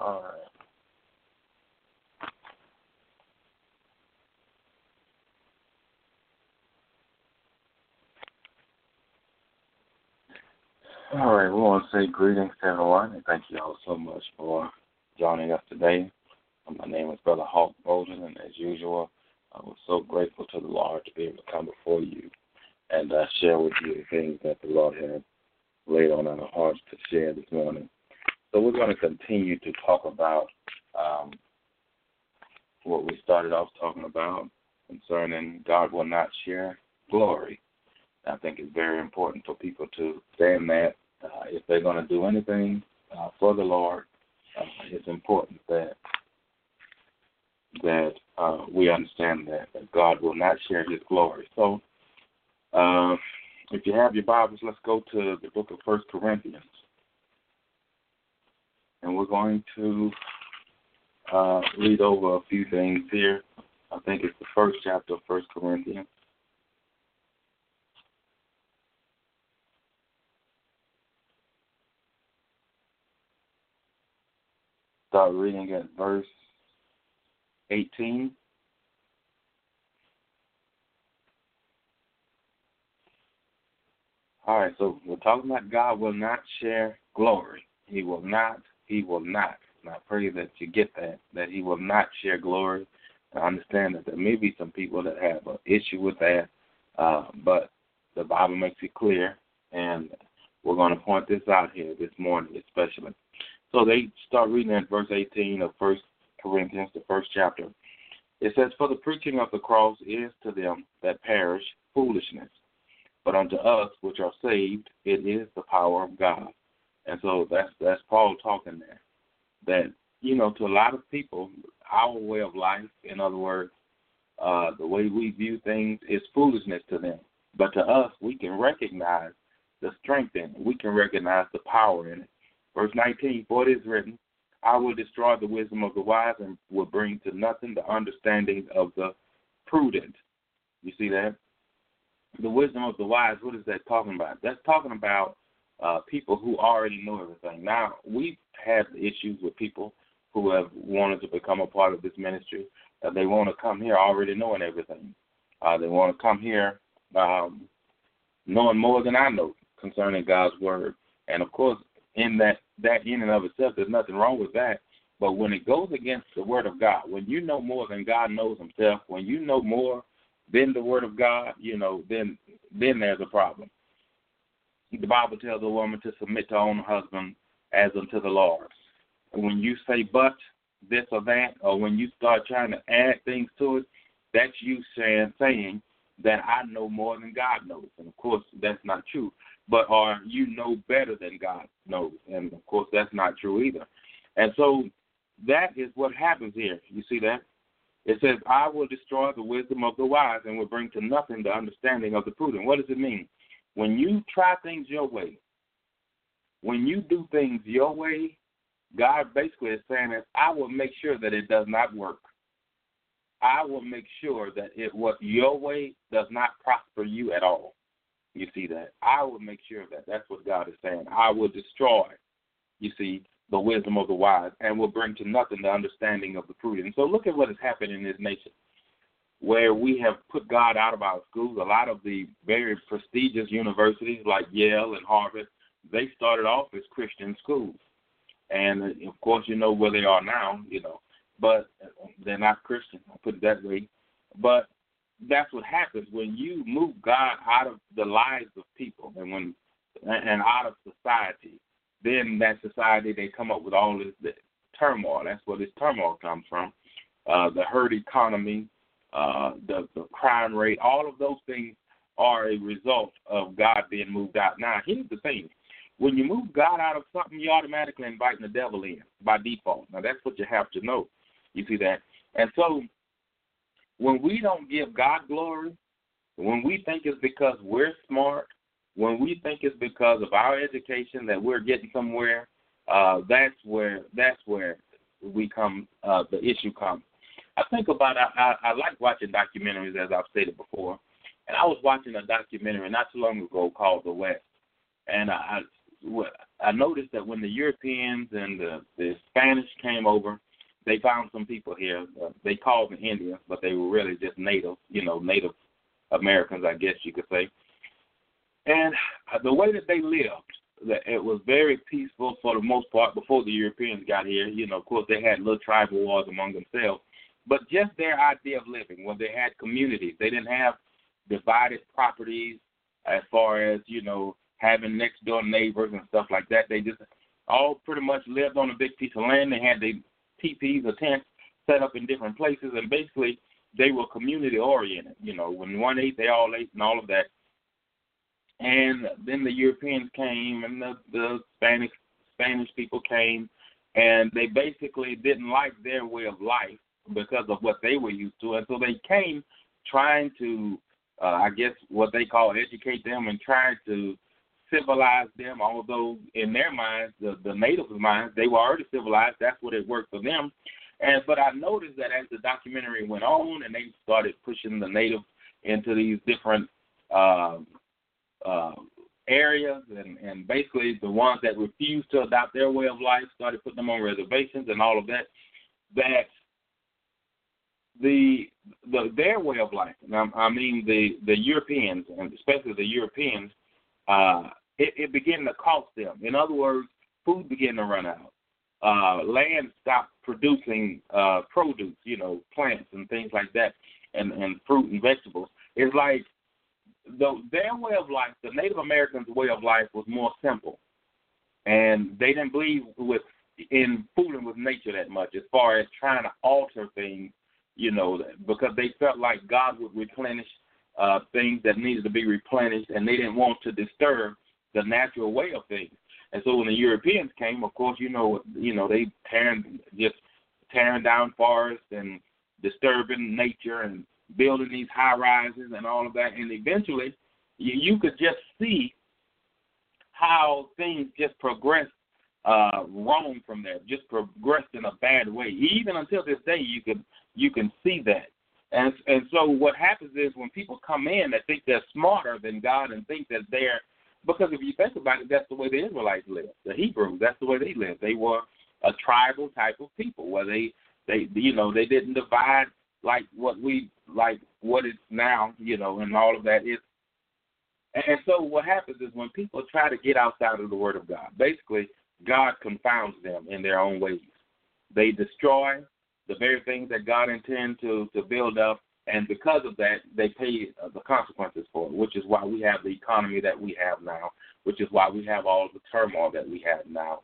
All right. All right, we want to say greetings to everyone and thank you all so much for joining us today. My name is Brother Hawk Bolden, and as usual, I was so grateful to the Lord to be able to come before you and uh, share with you the things that the Lord has laid on our hearts to share this morning. So we're going to continue to talk about um, what we started off talking about concerning God will not share glory. I think it's very important for people to stand that uh, if they're going to do anything uh, for the Lord, uh, it's important that that uh, we understand that, that God will not share His glory. So, uh, if you have your Bibles, let's go to the book of First Corinthians, and we're going to uh, read over a few things here. I think it's the first chapter of First Corinthians. Start reading at verse 18. All right, so we're talking about God will not share glory. He will not, he will not. And I pray that you get that, that he will not share glory. I understand that there may be some people that have an issue with that, uh, but the Bible makes it clear, and we're going to point this out here this morning, especially. So they start reading at verse 18 of First Corinthians, the first chapter. It says, "For the preaching of the cross is to them that perish foolishness, but unto us which are saved, it is the power of God." And so that's that's Paul talking there. That you know, to a lot of people, our way of life, in other words, uh, the way we view things, is foolishness to them. But to us, we can recognize the strength in it. We can recognize the power in it. Verse 19, for it is written, I will destroy the wisdom of the wise and will bring to nothing the understanding of the prudent. You see that? The wisdom of the wise, what is that talking about? That's talking about uh, people who already know everything. Now, we've had issues with people who have wanted to become a part of this ministry. Uh, they want to come here already knowing everything. Uh, they want to come here um, knowing more than I know concerning God's word. And of course, in that that in and of itself, there's nothing wrong with that. But when it goes against the word of God, when you know more than God knows Himself, when you know more than the word of God, you know, then then there's a problem. The Bible tells a woman to submit to her own husband as unto the Lord. When you say but this or that, or when you start trying to add things to it, that's you saying saying that I know more than God knows. And of course that's not true. But or you know better than God knows. And of course that's not true either. And so that is what happens here. You see that? It says, I will destroy the wisdom of the wise and will bring to nothing the understanding of the prudent. What does it mean? When you try things your way, when you do things your way, God basically is saying that I will make sure that it does not work. I will make sure that it what your way does not prosper you at all. You see that? I will make sure that that's what God is saying. I will destroy, you see, the wisdom of the wise and will bring to nothing the understanding of the prudent. So look at what has happened in this nation where we have put God out of our schools. A lot of the very prestigious universities like Yale and Harvard, they started off as Christian schools. And of course, you know where they are now, you know, but they're not Christian, I'll put it that way. But that's what happens when you move God out of the lives of people and when and out of society. Then that society they come up with all this, this turmoil. That's where this turmoil comes from. Uh, the herd economy, uh, the the crime rate, all of those things are a result of God being moved out. Now, here's the thing: when you move God out of something, you're automatically inviting the devil in by default. Now, that's what you have to know. You see that, and so when we don't give God glory, when we think it's because we're smart, when we think it's because of our education that we're getting somewhere, uh, that's where that's where we come. Uh, the issue comes. I think about I, I, I like watching documentaries as I've stated before, and I was watching a documentary not too long ago called The West, and I I, noticed that when the Europeans and the, the Spanish came over, they found some people here. Uh, they called them Indians, but they were really just native, you know, Native Americans, I guess you could say. And uh, the way that they lived, that it was very peaceful for the most part before the Europeans got here. You know, of course, they had little tribal wars among themselves, but just their idea of living, Well, they had communities, they didn't have divided properties as far as you know having next door neighbors and stuff like that. They just all pretty much lived on a big piece of land. They had their teepees or tents set up in different places, and basically they were community oriented. You know, when one ate, they all ate, and all of that. And then the Europeans came, and the the Spanish Spanish people came, and they basically didn't like their way of life because of what they were used to, and so they came trying to, uh, I guess, what they call educate them and trying to civilize them. Although in their minds, the the natives' minds, they were already civilized. That's what it worked for them. And but I noticed that as the documentary went on, and they started pushing the natives into these different uh, uh, areas, and and basically the ones that refused to adopt their way of life started putting them on reservations and all of that. That the the their way of life. And I mean the the Europeans and especially the Europeans, uh, it, it began to cost them. In other words, food began to run out. Uh, land stopped producing uh, produce, you know, plants and things like that, and and fruit and vegetables. It's like the their way of life, the Native Americans' way of life was more simple, and they didn't believe with in fooling with nature that much as far as trying to alter things you know, because they felt like God would replenish uh, things that needed to be replenished, and they didn't want to disturb the natural way of things. And so when the Europeans came, of course, you know, you know, they tearing just tearing down forests and disturbing nature and building these high rises and all of that, and eventually you, you could just see how things just progressed uh, wrong from there, just progressed in a bad way. Even until this day, you could you can see that. And and so what happens is when people come in that think they're smarter than God and think that they're because if you think about it, that's the way the Israelites lived. The Hebrews, that's the way they lived. They were a tribal type of people where they they you know they didn't divide like what we like what it's now you know and all of that is. And so what happens is when people try to get outside of the Word of God, basically God confounds them in their own ways. They destroy the very things that God intended to to build up, and because of that, they pay uh, the consequences for it. Which is why we have the economy that we have now. Which is why we have all the turmoil that we have now.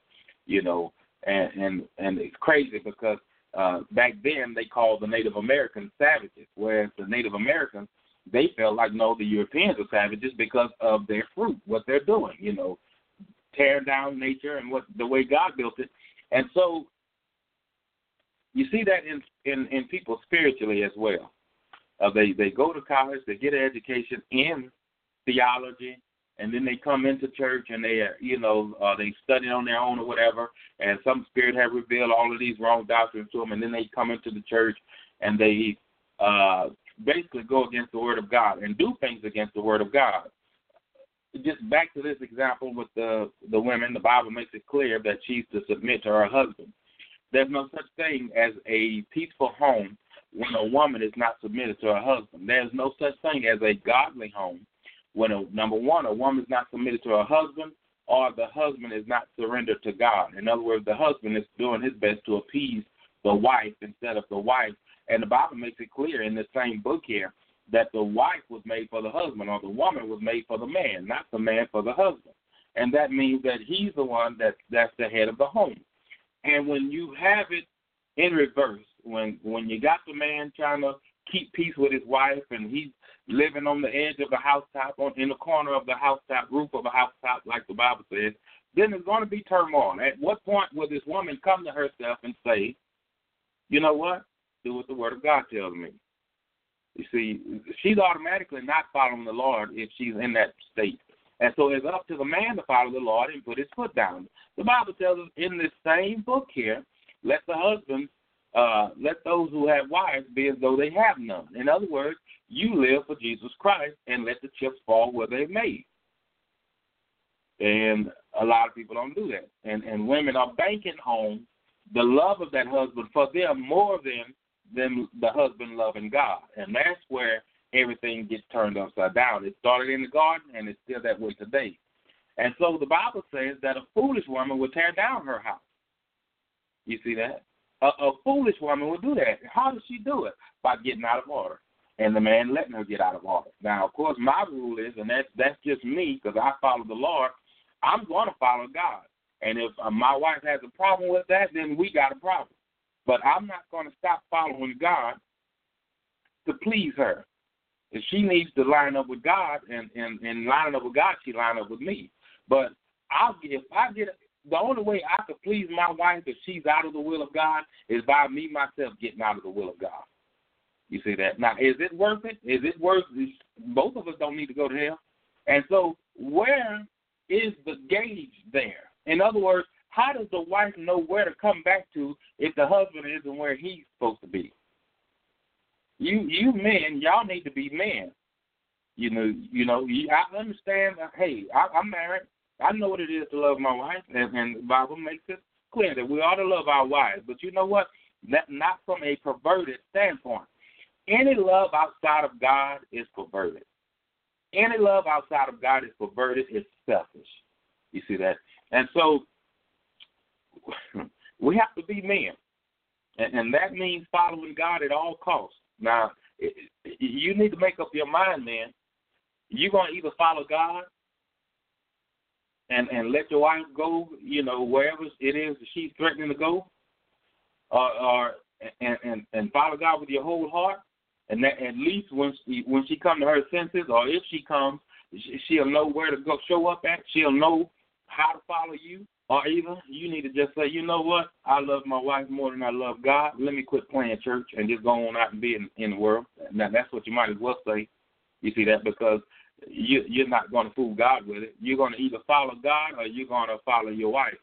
You know, and and and it's crazy because uh, back then they called the Native Americans savages, whereas the Native Americans they felt like no, the Europeans are savages because of their fruit, what they're doing. You know, tearing down nature and what the way God built it. And so you see that in in, in people spiritually as well. Uh, they they go to college, they get an education in theology, and then they come into church and they you know uh, they study on their own or whatever, and some spirit have revealed all of these wrong doctrines to them, and then they come into the church and they uh, basically go against the word of God and do things against the word of God. Just back to this example with the the women, the Bible makes it clear that she's to submit to her husband. There's no such thing as a peaceful home when a woman is not submitted to her husband. There's no such thing as a godly home when a number one, a woman is not submitted to her husband or the husband is not surrendered to God. In other words, the husband is doing his best to appease the wife instead of the wife. And the Bible makes it clear in the same book here that the wife was made for the husband or the woman was made for the man, not the man for the husband. And that means that he's the one that that's the head of the home. And when you have it in reverse, when when you got the man trying to keep peace with his wife and he's living on the edge of the housetop, on in the corner of the housetop, roof of a housetop, like the Bible says, then there's going to be turmoil. At what point will this woman come to herself and say, you know what? Do what the Word of God tells me. You see, she's automatically not following the Lord if she's in that state. And so it's up to the man to follow the Lord and put his foot down. The Bible tells us in this same book here, let the husband, uh, let those who have wives be as though they have none. In other words, you live for Jesus Christ and let the chips fall where they may. And a lot of people don't do that. And and women are banking on the love of that husband for them more than than the husband loving God. And that's where everything gets turned upside down. It started in the garden and it's still that way today. And so the Bible says that a foolish woman will tear down her house. You see that? A, a foolish woman will do that. How does she do it? By getting out of order. And the man letting her get out of order. Now, of course, my rule is, and that's that's just me because I follow the Lord. I'm going to follow God. And if uh, my wife has a problem with that, then we got a problem. But I'm not going to stop following God to please her. If she needs to line up with God and and and lining up with God, she line up with me. But I'll if I get the only way I could please my wife if she's out of the will of God is by me myself getting out of the will of God. You see that? Now, is it worth it? Is it worth? It? Both of us don't need to go to hell. And so, where is the gauge there? In other words, how does the wife know where to come back to if the husband isn't where he's supposed to be? You you men, y'all need to be men. You know, you know. I understand. Uh, hey, I, I'm married. I know what it is to love my wife, and, and the Bible makes it clear that we ought to love our wives. But you know what? That not from a perverted standpoint. Any love outside of God is perverted. Any love outside of God is perverted. It's selfish. You see that? And so we have to be men, and, and that means following God at all costs. Now, you need to make up your mind, man. You're gonna either follow God and and let your wife go, you know, wherever it is that she's threatening to go, or, or and, and and follow God with your whole heart, and that at least when she when she come to her senses, or if she comes, she'll know where to go, show up at. She'll know how to follow you. Or either you need to just say, you know what, I love my wife more than I love God. Let me quit playing church and just go on out and be in, in the world. Now that's what you might as well say. You see that because you, you're not going to fool God with it. You're going to either follow God or you're going to follow your wife.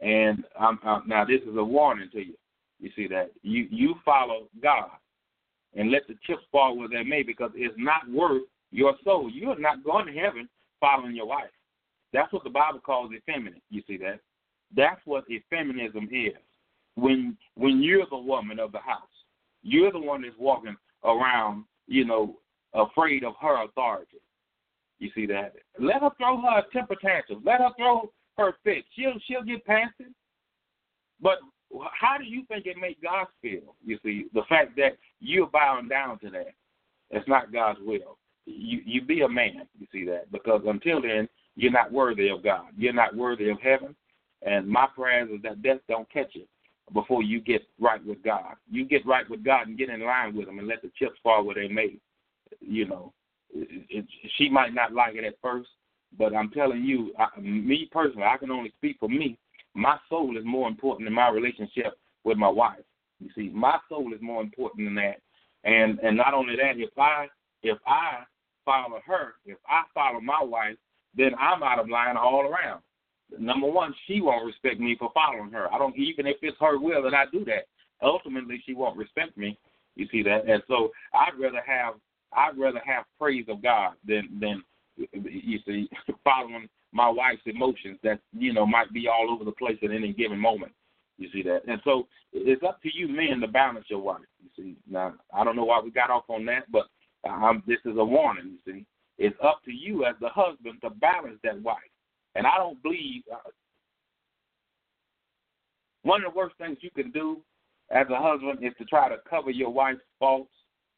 And I'm, I'm, now this is a warning to you. You see that you you follow God and let the chips fall where they may because it's not worth your soul. You're not going to heaven following your wife. That's what the Bible calls effeminate. You see that? That's what effeminism is. When when you're the woman of the house, you're the one that's walking around, you know, afraid of her authority. You see that? Let her throw her temper tantrum. Let her throw her fit. She'll she'll get past it. But how do you think it make God feel? You see, the fact that you're bowing down to that. It's not God's will. You you be a man, you see that, because until then you're not worthy of God. You're not worthy of heaven. And my prayer is that death don't catch you before you get right with God. You get right with God and get in line with Him and let the chips fall where they may. You know, it, it, she might not like it at first, but I'm telling you, I, me personally, I can only speak for me. My soul is more important than my relationship with my wife. You see, my soul is more important than that. And and not only that, if I if I follow her, if I follow my wife, then I'm out of line all around. Number one, she won't respect me for following her. I don't even if it's her will that I do that. Ultimately, she won't respect me. You see that, and so I'd rather have I'd rather have praise of God than than you see following my wife's emotions that you know might be all over the place at any given moment. You see that, and so it's up to you men to balance your wife. You see, now I don't know why we got off on that, but um, this is a warning. You see, it's up to you as the husband to balance that wife. And I don't believe uh, one of the worst things you can do as a husband is to try to cover your wife's faults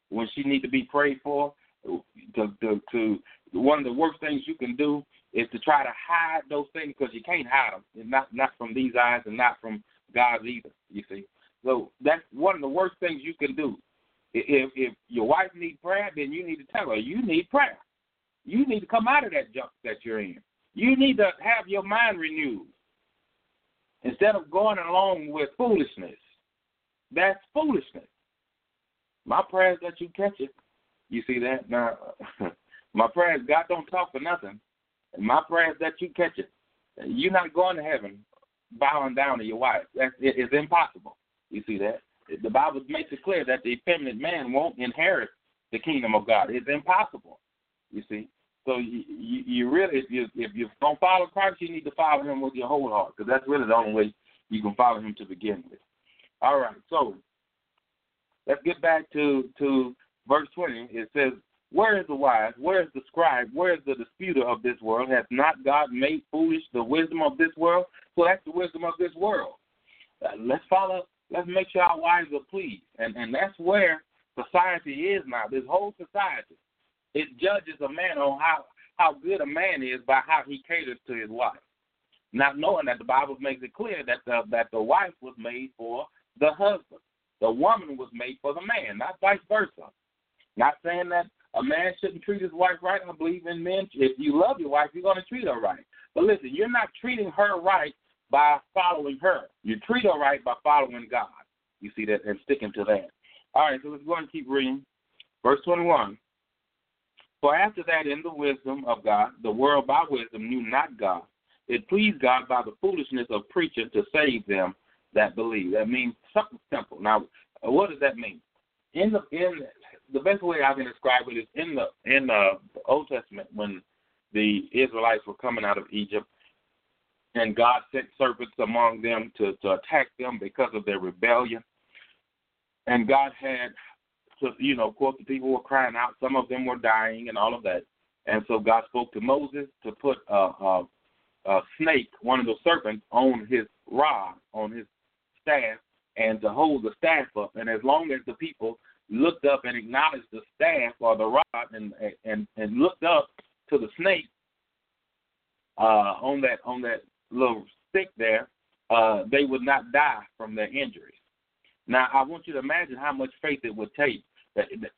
when she need to be prayed for. To, to, to one of the worst things you can do is to try to hide those things because you can't hide them, and not not from these eyes and not from God's either. You see, so that's one of the worst things you can do. If if your wife needs prayer, then you need to tell her you need prayer. You need to come out of that junk that you're in. You need to have your mind renewed instead of going along with foolishness. That's foolishness. My prayers that you catch it. You see that? Now, my prayers, God don't talk for nothing. My prayers that you catch it. You're not going to heaven bowing down to your wife. That's it, it's impossible. You see that? The Bible makes it clear that the effeminate man won't inherit the kingdom of God. It's impossible. You see. So you, you, you really, if you if you don't follow Christ, you need to follow Him with your whole heart, because that's really the only way you can follow Him to begin with. All right. So let's get back to to verse twenty. It says, "Where is the wise? Where is the scribe? Where is the disputer of this world? Has not God made foolish the wisdom of this world? So that's the wisdom of this world. Uh, let's follow. Let's make sure our wives are pleased, and and that's where society is now. This whole society it judges a man on how how good a man is by how he caters to his wife. Not knowing that the Bible makes it clear that the that the wife was made for the husband. The woman was made for the man, not vice versa. Not saying that a man shouldn't treat his wife right. I believe in men. If you love your wife, you're going to treat her right. But listen, you're not treating her right by following her. You treat her right by following God. You see that and sticking to that. All right, so let's go and keep reading. Verse 21. For after that, in the wisdom of God, the world by wisdom knew not God. It pleased God by the foolishness of preaching to save them that believe. That means something simple. Now, what does that mean? In the in the best way I can describe it is in the in the Old Testament when the Israelites were coming out of Egypt, and God sent serpents among them to to attack them because of their rebellion. And God had to, you know, of course, the people were crying out. Some of them were dying and all of that. And so God spoke to Moses to put a, a, a snake, one of the serpents, on his rod, on his staff, and to hold the staff up. And as long as the people looked up and acknowledged the staff or the rod and and and looked up to the snake uh, on that on that little stick there, uh, they would not die from their injuries. Now, I want you to imagine how much faith it would take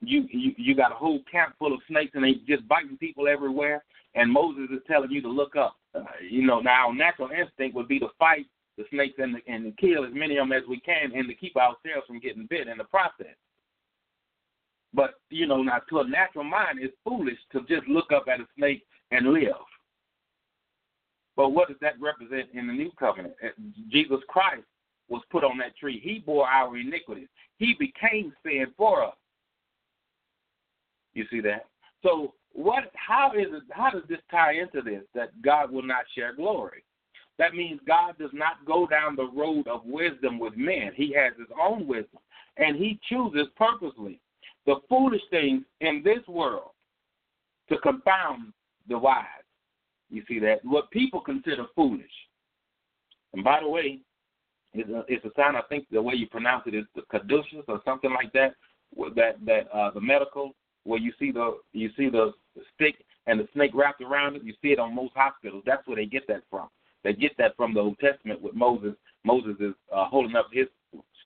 you you you got a whole camp full of snakes and they just biting people everywhere. And Moses is telling you to look up. Uh, you know, now natural instinct would be to fight the snakes and and kill as many of them as we can and to keep ourselves from getting bit in the process. But you know, now to a natural mind, it's foolish to just look up at a snake and live. But what does that represent in the new covenant? Uh, Jesus Christ was put on that tree. He bore our iniquities. He became sin for us. You see that? So what? How is it? How does this tie into this? That God will not share glory. That means God does not go down the road of wisdom with men. He has his own wisdom, and he chooses purposely the foolish things in this world to confound the wise. You see that? What people consider foolish. And by the way, it's a, it's a sign. I think the way you pronounce it is the caduceus or something like that. That that uh, the medical where you see the you see the stick and the snake wrapped around it. You see it on most hospitals. That's where they get that from. They get that from the Old Testament with Moses. Moses is uh, holding up his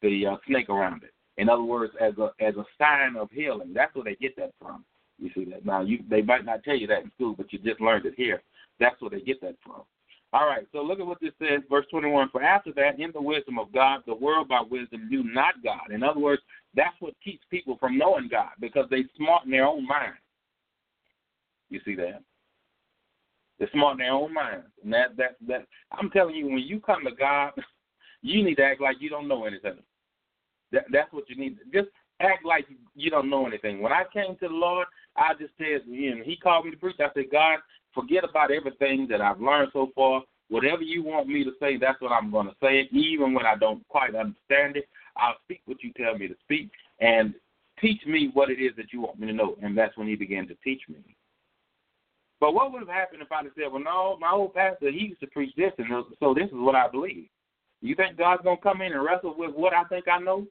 the uh, snake around it. In other words, as a as a sign of healing. That's where they get that from. You see that now. You they might not tell you that in school, but you just learned it here. That's where they get that from. All right, so look at what this says, verse 21. For after that, in the wisdom of God, the world by wisdom knew not God. In other words, that's what keeps people from knowing God because they smart in their own mind. You see that? They're smart in their own minds. And that that that I'm telling you, when you come to God, you need to act like you don't know anything. That that's what you need. Just act like you don't know anything. When I came to the Lord, I just said, you know, He called me to preach. I said, God, forget about everything that I've learned so far. Whatever you want me to say, that's what I'm going to say, even when I don't quite understand it. I'll speak what you tell me to speak and teach me what it is that you want me to know. And that's when he began to teach me. But what would have happened if I'd have said, well, no, my old pastor, he used to preach this, and so this is what I believe. You think God's going to come in and wrestle with what I think I know?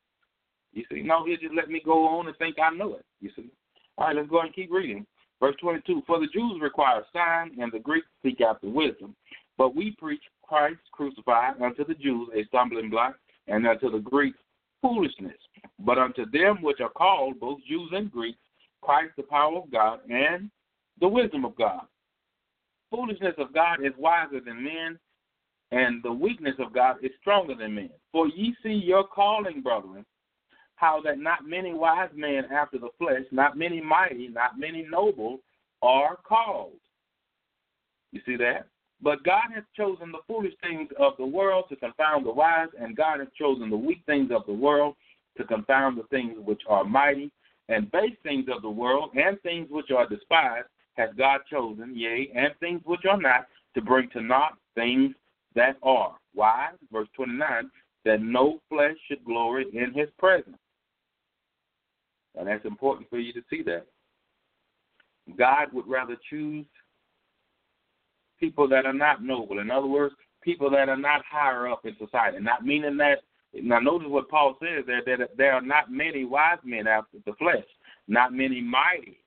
You see, no, he'll just let me go on and think I know it. You see. All right, let's go and keep reading. Verse 22 For the Jews require a sign, and the Greeks seek after wisdom. But we preach Christ crucified unto the Jews a stumbling block, and unto the Greeks foolishness. But unto them which are called, both Jews and Greeks, Christ the power of God and the wisdom of God. Foolishness of God is wiser than men, and the weakness of God is stronger than men. For ye see your calling, brethren, how that not many wise men after the flesh, not many mighty, not many noble are called. You see that? But God has chosen the foolish things of the world to confound the wise, and God has chosen the weak things of the world to confound the things which are mighty, and base things of the world, and things which are despised, has God chosen, yea, and things which are not, to bring to naught things that are. Why? Verse 29 that no flesh should glory in his presence. And that's important for you to see that. God would rather choose people that are not noble. In other words, people that are not higher up in society. Not meaning that. Now, notice what Paul says there that there are not many wise men after the flesh, not many mighty.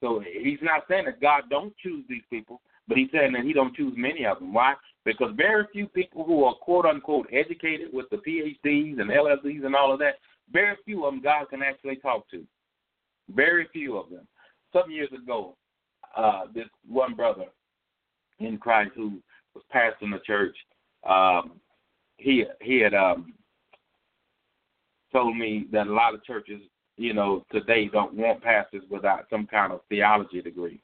So he's not saying that God don't choose these people, but he's saying that he don't choose many of them. Why? Because very few people who are quote unquote educated with the PhDs and LLDs and all of that, very few of them God can actually talk to. Very few of them. Some years ago, uh, this one brother in Christ who was pastoring the church, um, he he had um, told me that a lot of churches, you know, today don't want pastors without some kind of theology degree.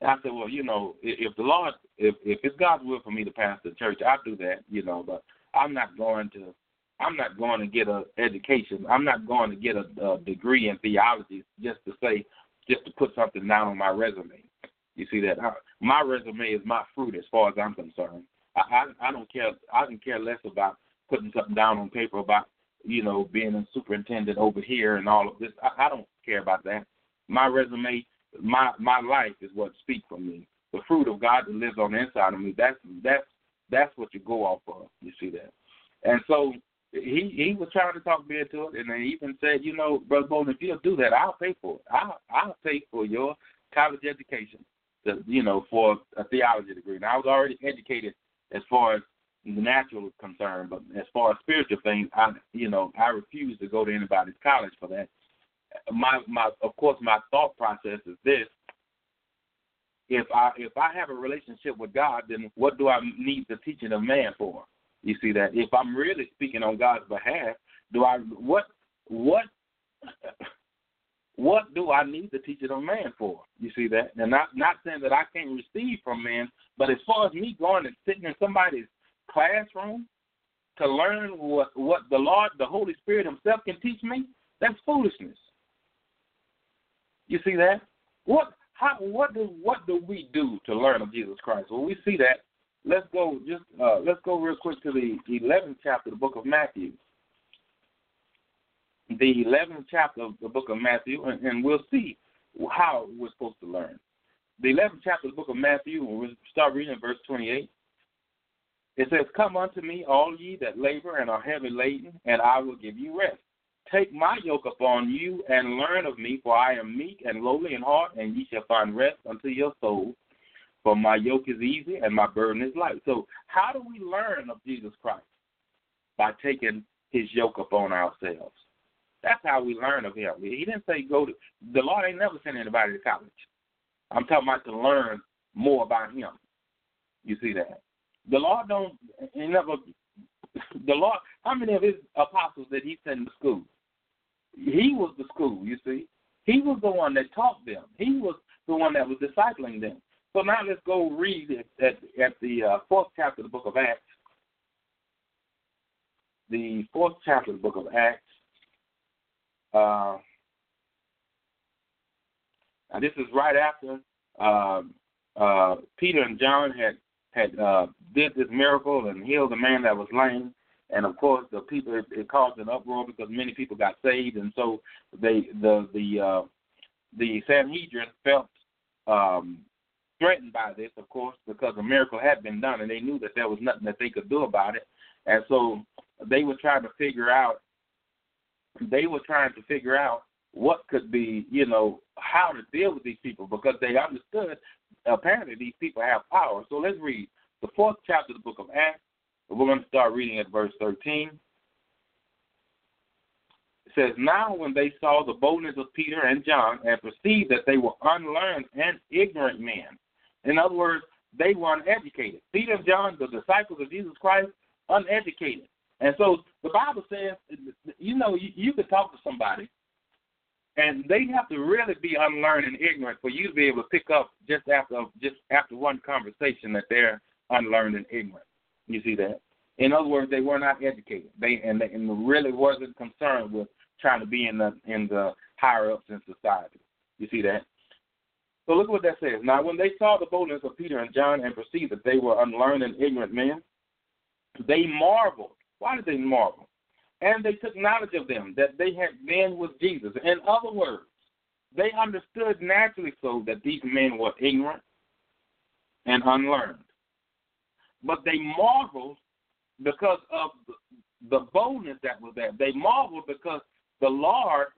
And I said, well, you know, if the Lord, if if it's God's will for me to pastor the church, I'll do that, you know. But I'm not going to, I'm not going to get a education. I'm not going to get a, a degree in theology just to say, just to put something down on my resume. You see that? I, my resume is my fruit as far as I'm concerned. I, I I don't care. I can care less about putting something down on paper about you know being a superintendent over here and all of this. I, I don't care about that. My resume, my my life is what speaks for me. The fruit of God that lives on the inside of me. That's that's that's what you go off of. You see that? And so he he was trying to talk me into it, and then he even said, you know, brother Bolden, if you'll do that, I'll pay for it. I'll I'll pay for your college education you know, for a theology degree. Now I was already educated as far as the natural is concerned, but as far as spiritual things, I, you know, I refuse to go to anybody's college for that. My, my, of course, my thought process is this: if I, if I have a relationship with God, then what do I need the teaching of man for? You see that? If I'm really speaking on God's behalf, do I what, what? What do I need the teaching of man for? You see that? And not not saying that I can't receive from man, but as far as me going and sitting in somebody's classroom to learn what what the Lord, the Holy Spirit Himself can teach me, that's foolishness. You see that? What how what do what do we do to learn of Jesus Christ? Well, we see that. Let's go just uh, let's go real quick to the 11th chapter, of the book of Matthew the 11th chapter of the book of Matthew, and, and we'll see how we're supposed to learn. The 11th chapter of the book of Matthew, we'll start reading verse 28. It says, Come unto me, all ye that labor and are heavy laden, and I will give you rest. Take my yoke upon you and learn of me, for I am meek and lowly in heart, and ye shall find rest unto your souls. For my yoke is easy and my burden is light. So, how do we learn of Jesus Christ? By taking his yoke upon ourselves. That's how we learn of him. He didn't say go to the Lord ain't never sent anybody to college. I'm talking about to learn more about him. You see that? The Lord don't he never the Lord how many of his apostles did he send to school? He was the school, you see. He was the one that taught them. He was the one that was discipling them. So now let's go read at, at the uh, fourth chapter of the book of Acts. The fourth chapter of the book of Acts. Uh, and this is right after uh, uh, Peter and John had had uh, did this miracle and healed the man that was lame. And of course, the people it, it caused an uproar because many people got saved, and so they the the uh, the Sanhedrin felt um, threatened by this, of course, because a miracle had been done, and they knew that there was nothing that they could do about it. And so they were trying to figure out they were trying to figure out what could be, you know, how to deal with these people because they understood apparently these people have power. So let's read the fourth chapter of the book of Acts. We're going to start reading at verse 13. It says, Now when they saw the boldness of Peter and John and perceived that they were unlearned and ignorant men, in other words, they were uneducated. Peter and John, the disciples of Jesus Christ, uneducated. And so the Bible says, you know, you, you could talk to somebody, and they have to really be unlearned and ignorant for you to be able to pick up just after just after one conversation that they're unlearned and ignorant. You see that? In other words, they were not educated. They and, they, and really wasn't concerned with trying to be in the in the higher ups in society. You see that? So look what that says. Now, when they saw the boldness of Peter and John and perceived that they were unlearned and ignorant men, they marveled. Why did they marvel? And they took knowledge of them that they had been with Jesus. In other words, they understood naturally so that these men were ignorant and unlearned. But they marveled because of the boldness that was there. They marveled because the Lord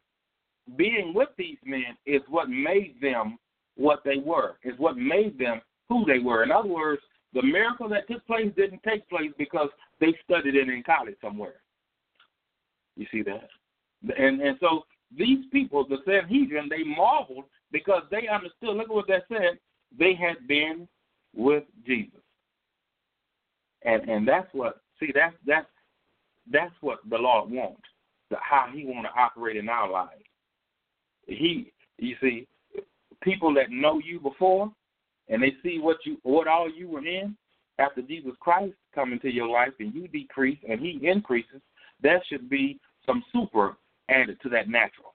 being with these men is what made them what they were, is what made them who they were. In other words, the miracle that took place didn't take place because they studied it in college somewhere. You see that? And and so these people, the Sanhedrin, they marveled because they understood. Look at what that said. They had been with Jesus. And and that's what see that's that's that's what the Lord wants. The, how He want to operate in our lives. He you see, people that know you before and they see what you what all you were in after Jesus Christ come into your life and you decrease and he increases, there should be some super added to that natural.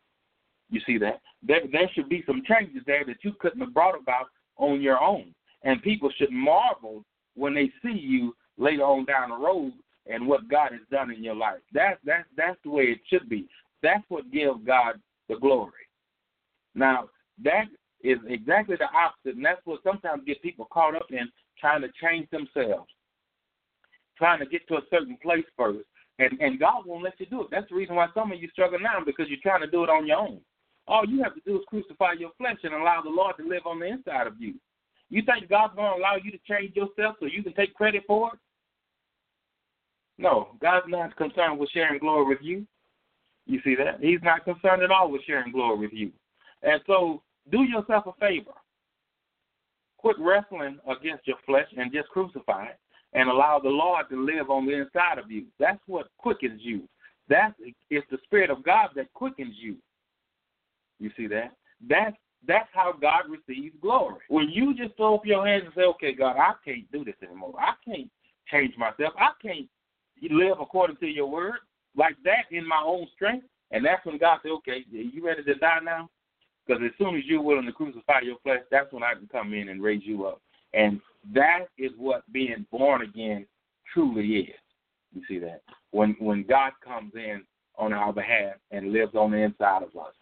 You see that? There there should be some changes there that you couldn't have brought about on your own. And people should marvel when they see you later on down the road and what God has done in your life. That's that's that's the way it should be. That's what gives God the glory. Now that is exactly the opposite, and that's what sometimes get people caught up in trying to change themselves, trying to get to a certain place first, and and God won't let you do it. That's the reason why some of you struggle now because you're trying to do it on your own. All you have to do is crucify your flesh and allow the Lord to live on the inside of you. You think God's going to allow you to change yourself so you can take credit for it? No, God's not concerned with sharing glory with you. You see that? He's not concerned at all with sharing glory with you. And so do yourself a favor. Quit wrestling against your flesh and just crucify it and allow the Lord to live on the inside of you. That's what quickens you. That is the Spirit of God that quickens you. You see that? That's that's how God receives glory. When you just throw up your hands and say, "Okay, God, I can't do this anymore. I can't change myself. I can't live according to your word like that in my own strength," and that's when God said, "Okay, you ready to die now? Because as soon as you're willing to crucify your flesh, that's when I can come in and raise you up. And that is what being born again truly is. You see that? When when God comes in on our behalf and lives on the inside of us.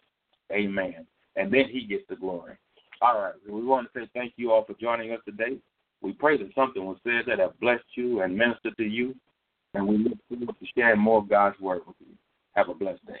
Amen. And then he gets the glory. All right. We want to say thank you all for joining us today. We pray that something was said that have blessed you and ministered to you. And we look forward to sharing more of God's word with you. Have a blessed day.